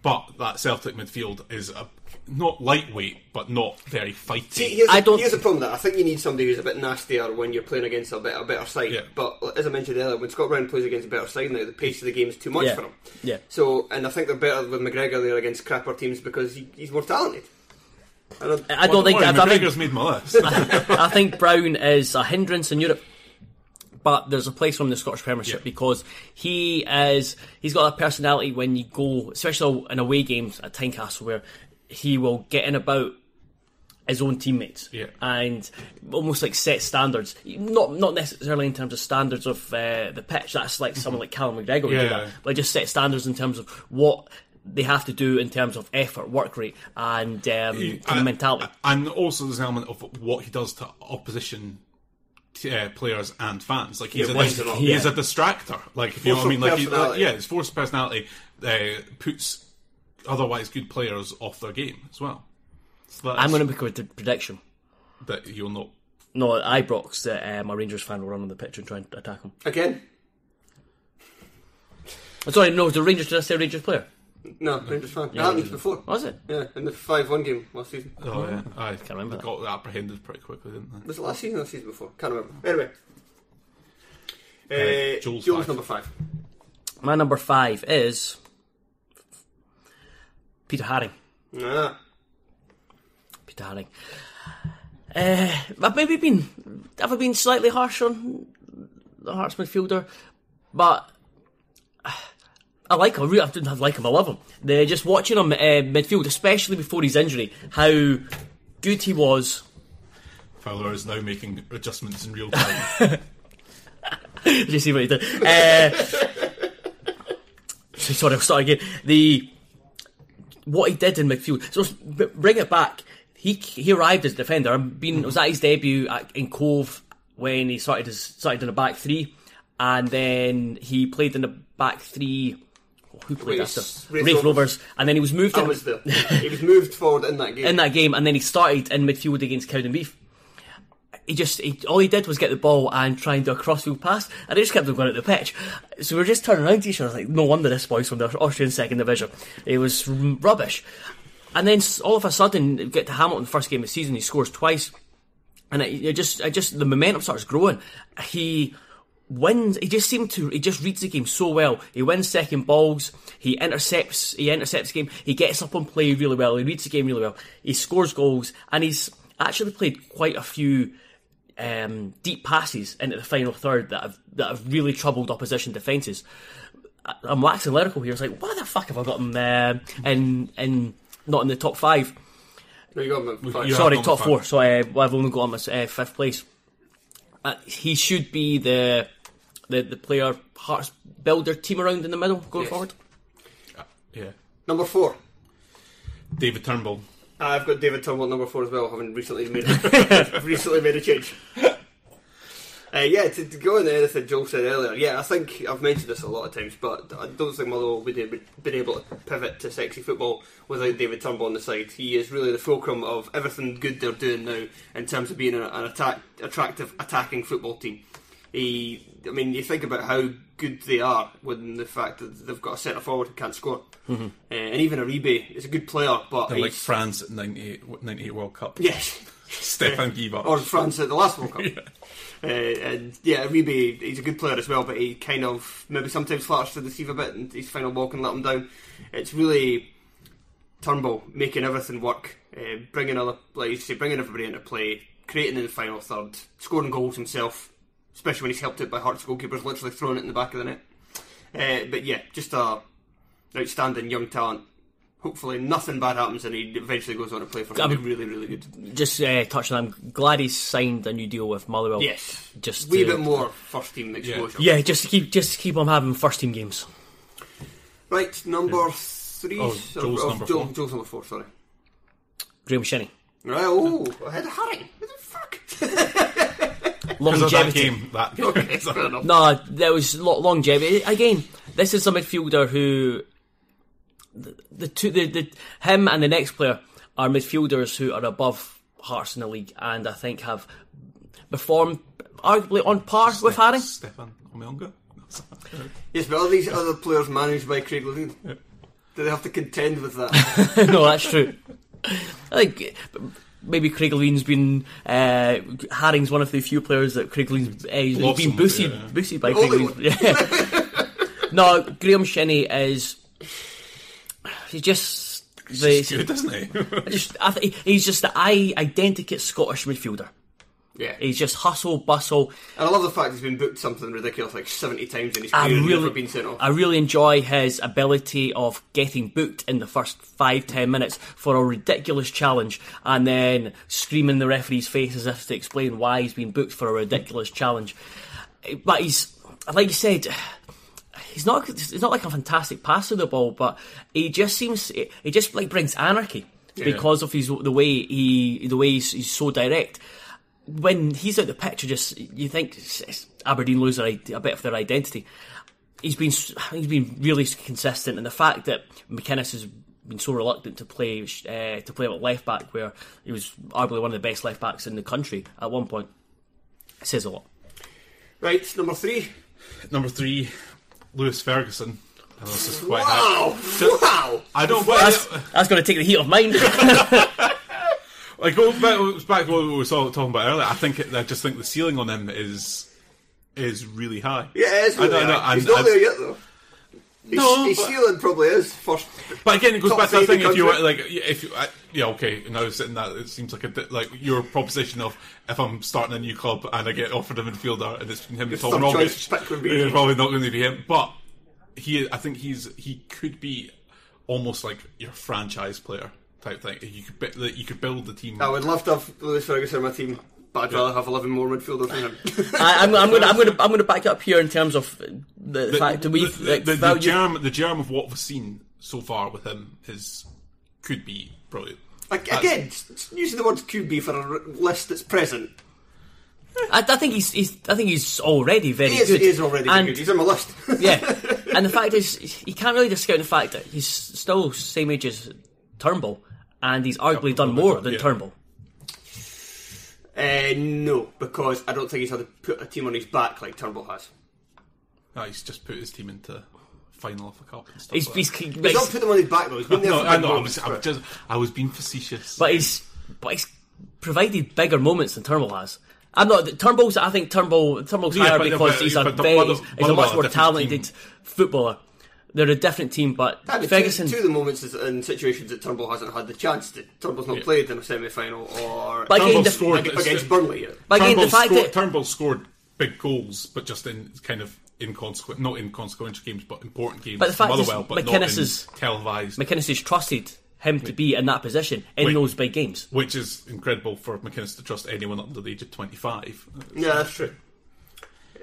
But that Celtic midfield is a, not lightweight, but not very fighty. See, here's, I I don't- here's the problem. That I think you need somebody who's a bit nastier when you're playing against a, bit, a better side. Yeah. But as I mentioned earlier, when Scott Brown plays against a better side now, the pace of the game is too much Yeah. for him. Yeah. So, and I think they're better with McGregor there against crapper teams because he, he's more talented. And I, I don't think. Worry, I, I think McGregor's made my list. <laughs> I think Brown is a hindrance in Europe, but there's a place for him in the Scottish Premiership Yeah. because he is he's got a personality when you go, especially in away games at Tynecastle, where he will get in about his own teammates Yeah. and almost like set standards. Not not necessarily in terms of standards of uh, the pitch. That's like someone like Callum McGregor would do Yeah. that. But just set standards in terms of what. They have to do in terms of effort, work rate, and um, And- mentality. And also, there's an element of what he does to opposition uh, players and fans. Like he's, Yeah, a, winds it up. he's Yeah. a distractor. Like if you know what I mean. Like, he, like yeah, his forced personality uh, puts otherwise good players off their game as well. So that's- I'm going to make a prediction. that you'll not. No, Ibrox, that um, a Rangers fan will run on the pitch and try and attack him. again, I'm sorry, no, the Rangers, did I say Rangers player? No, Rangers fan. That happened before. Was it? Yeah, in the 5 1 game last season. Oh yeah, I Can't remember they that. got apprehended pretty quickly, didn't they? Was it last season or the season before? Can't remember. Anyway. Uh, Jules, Jules five. number 5. My number five is Peter Haring. Ah. Peter Haring. Uh, I've maybe been, have I been slightly harsh on the Hearts midfielder? But I like him. I, really, I don't like him. I love him. They're just watching him uh, midfield, especially before his injury, how good he was. Fowler is now making adjustments in real time. <laughs> Did you see what he did? Uh, so- sorry, I'll start again. The what he did in midfield. So bring it back. He he arrived as a defender. Been was that his debut at, in Cove when he started his started in the back three, and then he played in the back three. Who played Race- after? Raith Rovers. And then he was moved I in, was there. he was moved forward in that game. in that game, and then he started in midfield against Cowdenbeath. He just he, all he did was get the ball and try and do a crossfield pass, and they just kept him going at the pitch. So we were just turning around to each other like, no wonder this boy's from the Austrian second division. It was r- rubbish. And then all of a sudden, get to Hamilton, the first game of the season, he scores twice, and it, it just, it just the momentum starts growing. He wins. He just seemed to. He just reads the game so well. He wins second balls. He intercepts. He intercepts the game. He gets up and play really well. He reads the game really well. He scores goals, and he's actually played quite a few um, deep passes into the final third that have that have really troubled opposition defences. I- I'm waxing lyrical here. It's like, why the fuck have I got him uh, in in not in the top five? no, you got him at five. You Sorry, top number four. five. So uh, well, I've only got him as uh, fifth place. Uh, he should be the the the player Hearts build their team around in the middle going Yes. forward. yeah. Number four. David Turnbull. I've got David Turnbull at number four as well, having recently made <laughs> a, <laughs> recently made a change. Uh, yeah, to, to go into anything Joel said earlier, yeah, I think I've mentioned this a lot of times, but I don't think Motherwell would have been able to pivot to sexy football without David Turnbull on the side. He is really the fulcrum of everything good they're doing now in terms of being an, an attack, attractive attacking football team. He, I mean, you think about how good they are when the fact that they've got a centre forward who can't score, uh, and even Ariyibi is a good player, but They're like France at 98, 98 World Cup. <laughs> Yes. Stéphane Guivarc'h. or France at the last World Cup. <laughs> Uh, and yeah, Ariyibi, he's a good player as well, but he kind of maybe sometimes flatters to deceive a bit, and his final ball can let him down. It's really Turnbull making everything work, uh, bringing other, like you say, bringing everybody into play, creating in the final third, scoring goals himself, especially when he's helped out by Hearts goalkeepers, literally throwing it in the back of the net. Uh, but yeah, just a outstanding young talent. Hopefully, nothing bad happens, and he eventually goes on to play for something really, really good. Just uh, touching on, I'm glad he's signed a new deal with Motherwell. Yes, just wee to- bit more first team exposure. Yeah, just to keep just to keep him having first team games. Right, number three. Oh, Joel's number Joel- four. Joel's number four. Sorry. Graeme Shinnie. Right. Oh, ahead of Harry. What the fuck? <laughs> Because of that Longevity. game. That <laughs> okay, fair enough. No, there was lo- longevity. Again, this is a midfielder who the, the two the, the him and the next player are midfielders who are above Hearts in the league, and I think have performed arguably on par with Harry. Stefan Omeonga. Yes, but are these other players managed by Craig Levein? Do they have to contend with that? <laughs> no, that's true. I think maybe Craig Levein's been uh, Haring's one of the few players that Craig Levein's uh, he's been boosted yeah. boosted by Craig Levein. Yeah. no, Graeme Shinnie is he's just the He's good, isn't he? Just I think he's just the I identical Scottish midfielder. Yeah. He's just hustle bustle. And I love the fact he's been booked something ridiculous like 70 times in his I career and never been sent off. I really enjoy his ability of getting booked in the first five, ten minutes for a ridiculous challenge and then screaming in the referee's face as if to explain why he's been booked for a ridiculous challenge. But he's, like you said, he's not, he's not like a fantastic passer of the ball, but he just seems, he just like brings anarchy because of his, the way he, the way he's, he's so direct when he's out the picture, just you think s- s- Aberdeen lose a bit of their identity. He's been he's been really consistent, and the fact that McInnes has been so reluctant to play uh, to play at left back, where he was arguably one of the best left backs in the country at one point, says a lot. Right, number three. Number three, Lewis Ferguson. I this is quite Wow! wow! I don't. That's, that's going to take the heat off mine. <laughs> <laughs> Like oh, going back, oh, back to what we were talking about earlier, I think it, I just think the ceiling on him is is really high. Yeah, it's I really know, high. He's and- not and- there yet, though. His, No, his ceiling probably is first. But again, it goes back to the thing. If you were like, if you, I, yeah, okay, now sitting that, it seems like a like your proposition of if I'm starting a new club and I get offered a midfielder and it's him and Tom Rogic, it's probably not going to be him. But he, I think he's he could be almost like your franchise player type thing. You could bu- that you could build the team. I would love to have Lewis Ferguson on my team, but I'd rather have 11 more midfielders than him. <laughs> I, I'm, I'm going to I'm going to I'm going to back you up here in terms of the, the, fact that we the, like, the, the value- germ the germ of what we've seen so far with him is could be brilliant. Like, again, using the word be for a list that's present. I, I think he's, he's I think he's already very He is, good. he is already and, good. He's on my list. <laughs> yeah, <laughs> and the fact is, you can't really discount the fact that he's still same age as Turnbull, and he's arguably done more than yeah. Turnbull. Uh, no, because I don't think he's had to put a team on his back like Turnbull has. Ah, he's just put his team into final of a cup and stuff. He's, like he's, that. He's not put them on his back though. He's been there no, for I know. I moments, was, I was but- just, I was being facetious. but he's but he's provided bigger moments than Turnbull has. I'm not Turnbull's. I think Turnbull Turnbull's Yeah, higher because he's a but- very, he's, a much more talented team. footballer. They're a different team, but I mean, Ferguson. two, two of the moments is in situations that Turnbull hasn't had the chance to. Turnbull's not Yeah. played in a semi-final or But again, Turnbull the- scored ag- against Burnley. yet. but again, the fact scored, that Turnbull scored big goals, but just in kind of inconsequent, not inconsequential games, but important games. But the fact is, Motherwell, but McInnes not in is- televised, McInnes has trusted him to be in that position in Wait. those big games. which is incredible for McInnes to trust anyone under the age of twenty-five. Yeah, that's true.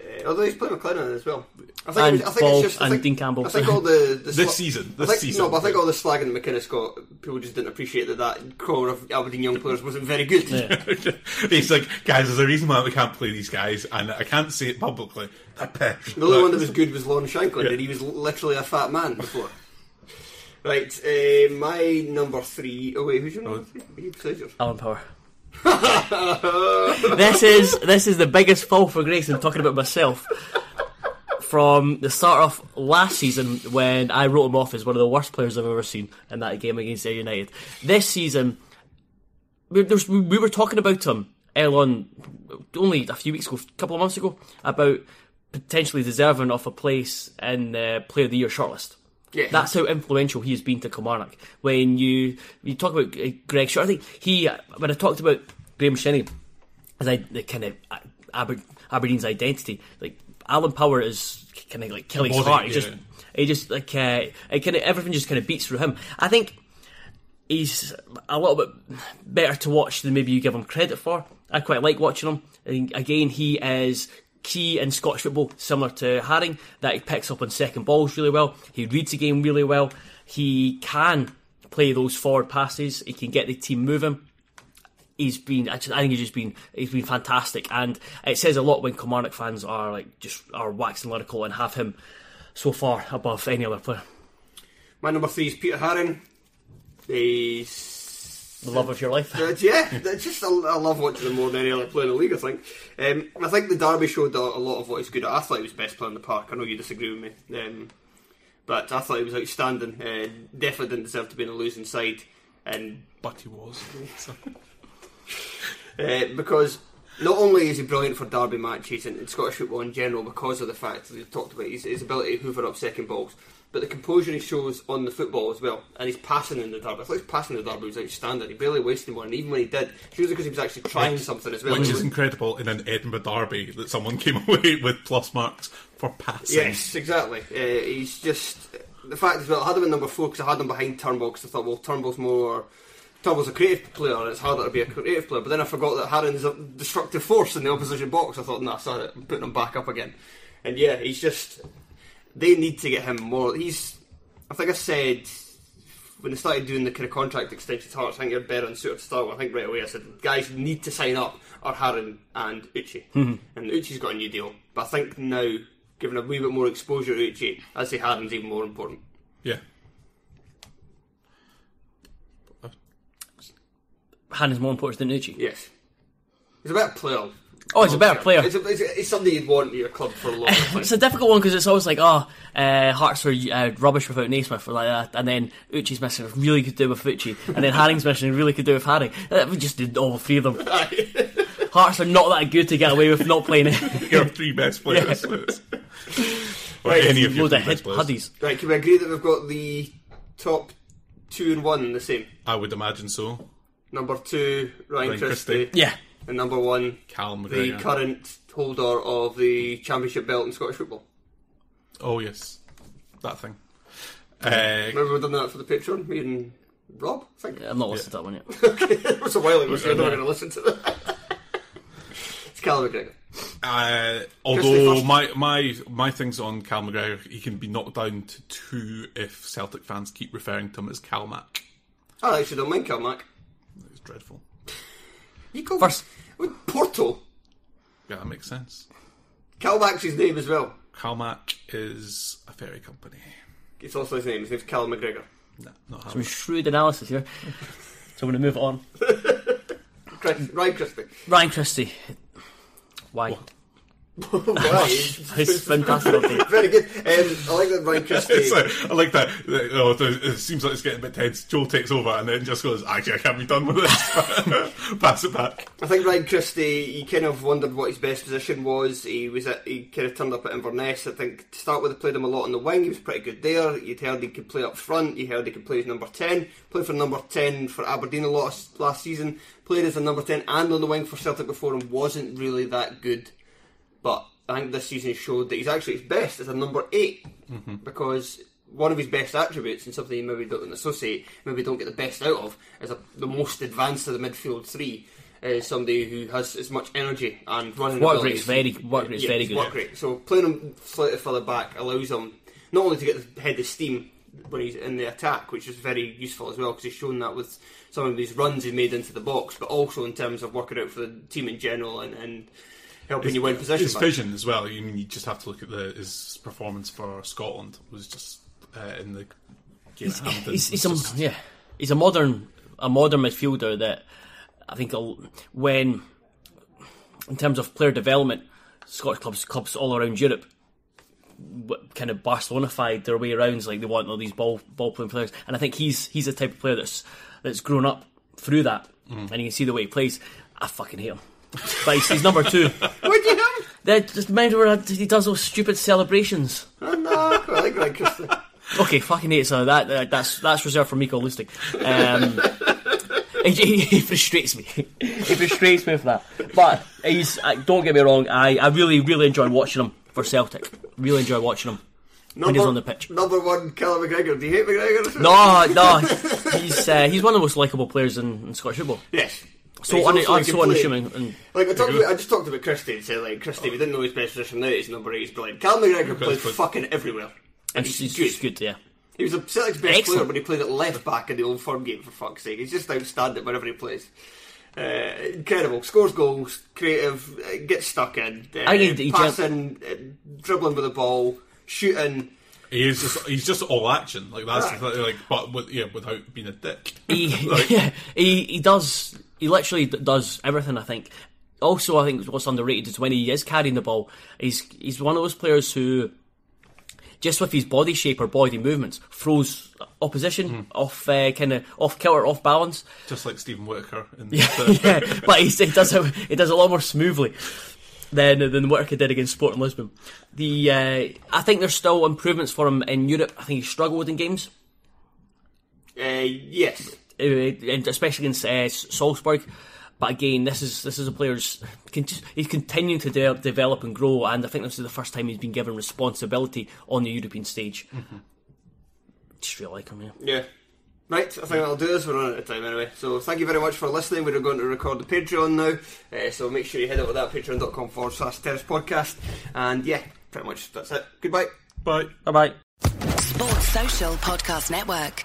Uh, although he's playing McLennan as well. I think, And it was- I think Ball it's just I and think, Dean Campbell. I think all the, the This sla- season, I this think, season, No, but I think all the slagging that McInnes got, people just didn't appreciate that that core of Aberdeen young players wasn't very good. He's <laughs> like, guys, there's a reason why we can't play these guys, and I can't say it publicly. They're pish. The only one that was good was Lon Shanklin, Yeah. and he was literally a fat man before. Right, uh, my number three. Oh wait, who's your number three? You. Alan Power. <laughs> this is this is the biggest fall for grace. I'm talking about myself. From the start of last season, when I wrote him off as one of the worst players I've ever seen in that game against Ayr United, this season we, we were talking about him early on, only a few weeks ago, a couple of months ago, about potentially deserving of a place in the Player of the Year shortlist. Yeah. That's how influential he has been to Kilmarnock. When you you talk about uh, Greg Short, I think he when I talked about Graeme Shinnie as I the kind of uh, Aber, Aberdeen's identity, like Alan Power is kind of like Killie's heart. He yeah. just he just like uh, it kind of everything just kind of beats through him. I think he's a little bit better to watch than maybe you give him credit for. I quite like watching him. I think, again, he is key in Scottish football, similar to Haring, that he picks up on second balls really well. He reads the game really well. He can play those forward passes. He can get the team moving. He's been, I, I think he's just been, he's been fantastic, and it says a lot when Kilmarnock fans are like just are waxing lyrical and have him so far above any other player. My number three is Peter Haring. He's The love of your life. <laughs> Uh, yeah, just I, I love watching him more than any other player in the league. I think. Um, I think the Derby showed a, a lot of what he's good at. I thought he was best player in the park. I know you disagree with me, um, but I thought he was outstanding. Uh, definitely didn't deserve to be in the losing side, and But he was. So- <laughs> uh, because not only is he brilliant for derby matches and, and Scottish football in general, because of the fact that we've talked about his, his ability to hoover up second balls, but the composure he shows on the football as well, and his passing in the derby. I thought his passing in the derby was outstanding. He barely wasted one, and even when he did, it was because he was actually trying something as well. Which is incredible in an Edinburgh derby that someone <laughs> came away with plus marks for passing. Yes, exactly. Uh, he's just the fact as well. I had him at number four because I had him behind Turnbull because I thought, well, Turnbull's more. Turnbull's a creative player and it's harder to be a creative player. But then I forgot that Haring's a destructive force in the opposition box. I thought, nah, sorry, I'm putting him back up again. And yeah, he's just. They need to get him more. He's. I think I said when they started doing the kind of contract extension to Hearts, I think you're better and suited to start with. I think right away I said, guys need to sign up are Haring and Uche. Mm-hmm. And Uche's got a new deal. But I think now, given a wee bit more exposure to Uche, I'd say Haring's even more important. Yeah. Haring's more important than Uche. Yes. He's a better player. Oh, he's a better player. It's, a, it's, a, it's something you'd want in your club for a long time. <laughs> It's a difficult one because it's always like, oh, uh, Hearts were uh, rubbish without Naismith or like that, and then Uche's missing, really could do with Uche, and then Haring's missing, really could do with Haring. Uh, We just did all three of them. <laughs> Hearts are not that good to get away with not playing it. <laughs> Your three best players. or Right, any of your Loads three of best head players. huddies. right, can we agree that we've got the top two and one the same? I would imagine so. Number two, Ryan, Ryan Christie. Christie. Yeah. And number one, Callum the McGregor. current holder of the championship belt in Scottish football. Oh yes. that thing. Uh, Remember we done that for the Patreon? Me and Rob, I think. I've not listened to that one yet. <laughs> it was a while ago, so you're not going to listen to that. <laughs> it's Callum McGregor. Uh, although first. my my my things on Cal McGregor, he can be knocked down to two if Celtic fans keep referring to him as Calmac. I actually don't mind Cal Mac. It's dreadful. You call First- with Porto. Yeah, that makes sense. Cal Mac's his name as well. Calmac is a ferry company. It's also his name. His name's Cal McGregor. No, not Some Hamlet. shrewd analysis here. <laughs> So I'm going to move on. <laughs> Chris, Ryan Christie. Ryan Christie. Why? Why? It's <laughs> fantastic. <laughs> Very good. Um, I like that Ryan <laughs> Christie. Like, I like that. Oh, it seems like it's getting a bit tense. Joel takes over and then just goes, "Actually, I can't be done with this." Pass it back. I think Ryan Christie, he kind of wondered what his best position was. He was at, he kind of turned up at Inverness. I think to start with, they played him a lot on the wing. He was pretty good there. You'd heard he could play up front. You heard he could play as number 10. Played for number 10 for Aberdeen a lot last season. Played as a number 10 and on the wing for Celtic before and wasn't really that good. But I think this season showed that he's actually his best as a number 8 mm-hmm. because one of his best attributes and something you maybe don't associate, maybe don't get the best out of, is a, the most advanced of the midfield three. Is somebody who has as much energy and running Work rate's very- work rate's Yeah, very good. Work rate. So playing him slightly further back allows him not only to get the head of steam when he's in the attack, which is very useful as well because he's shown that with some of these runs he's made into the box, but also in terms of working out for the team in general and, and helping you win possession. His back. vision as well. I mean, you just have to look at the, his performance for Scotland was just uh, in the game at Hampden. he's, he's was a, yeah, he's a modern a modern midfielder that I think when in terms of player development, Scottish clubs clubs all around Europe kind of Barcelona-fied their way around. It's like they want all these ball ball playing players, and I think he's he's the type of player that's that's grown up through that, and you can see the way he plays. I fucking hate him, but he's, he's number two. <laughs> What do you have? That just mind where he does those stupid celebrations. Oh, no, I like Ryan Christie. <laughs> Okay, fucking hate so that, that that's that's reserved for Miko Lustig. Um, <laughs> he, he, he frustrates me. he frustrates me with that. But he's uh, don't get me wrong. I, I really really enjoy watching him for Celtic. Really enjoy watching him when he's on the pitch. Number one, Callum McGregor. Do you hate McGregor? No, no, he's uh, he's one of the most likable players in, in Scottish football. Yes. So He's un, also un, so good player. unassuming. And Like I, talked about, I just talked about Christie and said like Christie, we didn't know his best position. Now he's number eight. He's brilliant. Cal McGregor plays but- fucking everywhere, and he's, he's, good. he's good, yeah. He was a Celtic's best Excellent. player, but he played at left back in the old firm game. For fuck's sake, he's just outstanding wherever he plays. Uh, incredible. Scores goals, creative, uh, gets stuck in, uh, I think he gen- passing, uh, dribbling with the ball, shooting. He is just he's just all action like that's Right. the like but with, yeah without being a dick. he, <laughs> Like- <laughs> yeah, he he does he literally does everything. I think. Also, I think what's underrated is when he is carrying the ball. He's he's one of those players who, just with his body shape or body movements, throws opposition off uh, kind of off kilter, off balance. just like Steven Whittaker. In <laughs> yeah, the, yeah, but he's, he does it. He does it a lot more smoothly than than Whittaker did against Sporting Lisbon. The uh, I think there's still improvements for him in Europe. I think he struggled in games. Uh, yes, and especially against uh, Salzburg. But again, this is this is a player's he's continuing to de- develop and grow, and I think this is the first time he's been given responsibility on the European stage. Just really like him, yeah. Yeah. Right, I think that'll do us. We're running out of time anyway. So thank you very much for listening. We're going to record the Patreon now. Uh, so make sure you head over to that patreon.com forward slash terrace podcast. And yeah, pretty much that's it. Goodbye. Bye. Bye bye. Sports Social Podcast Network.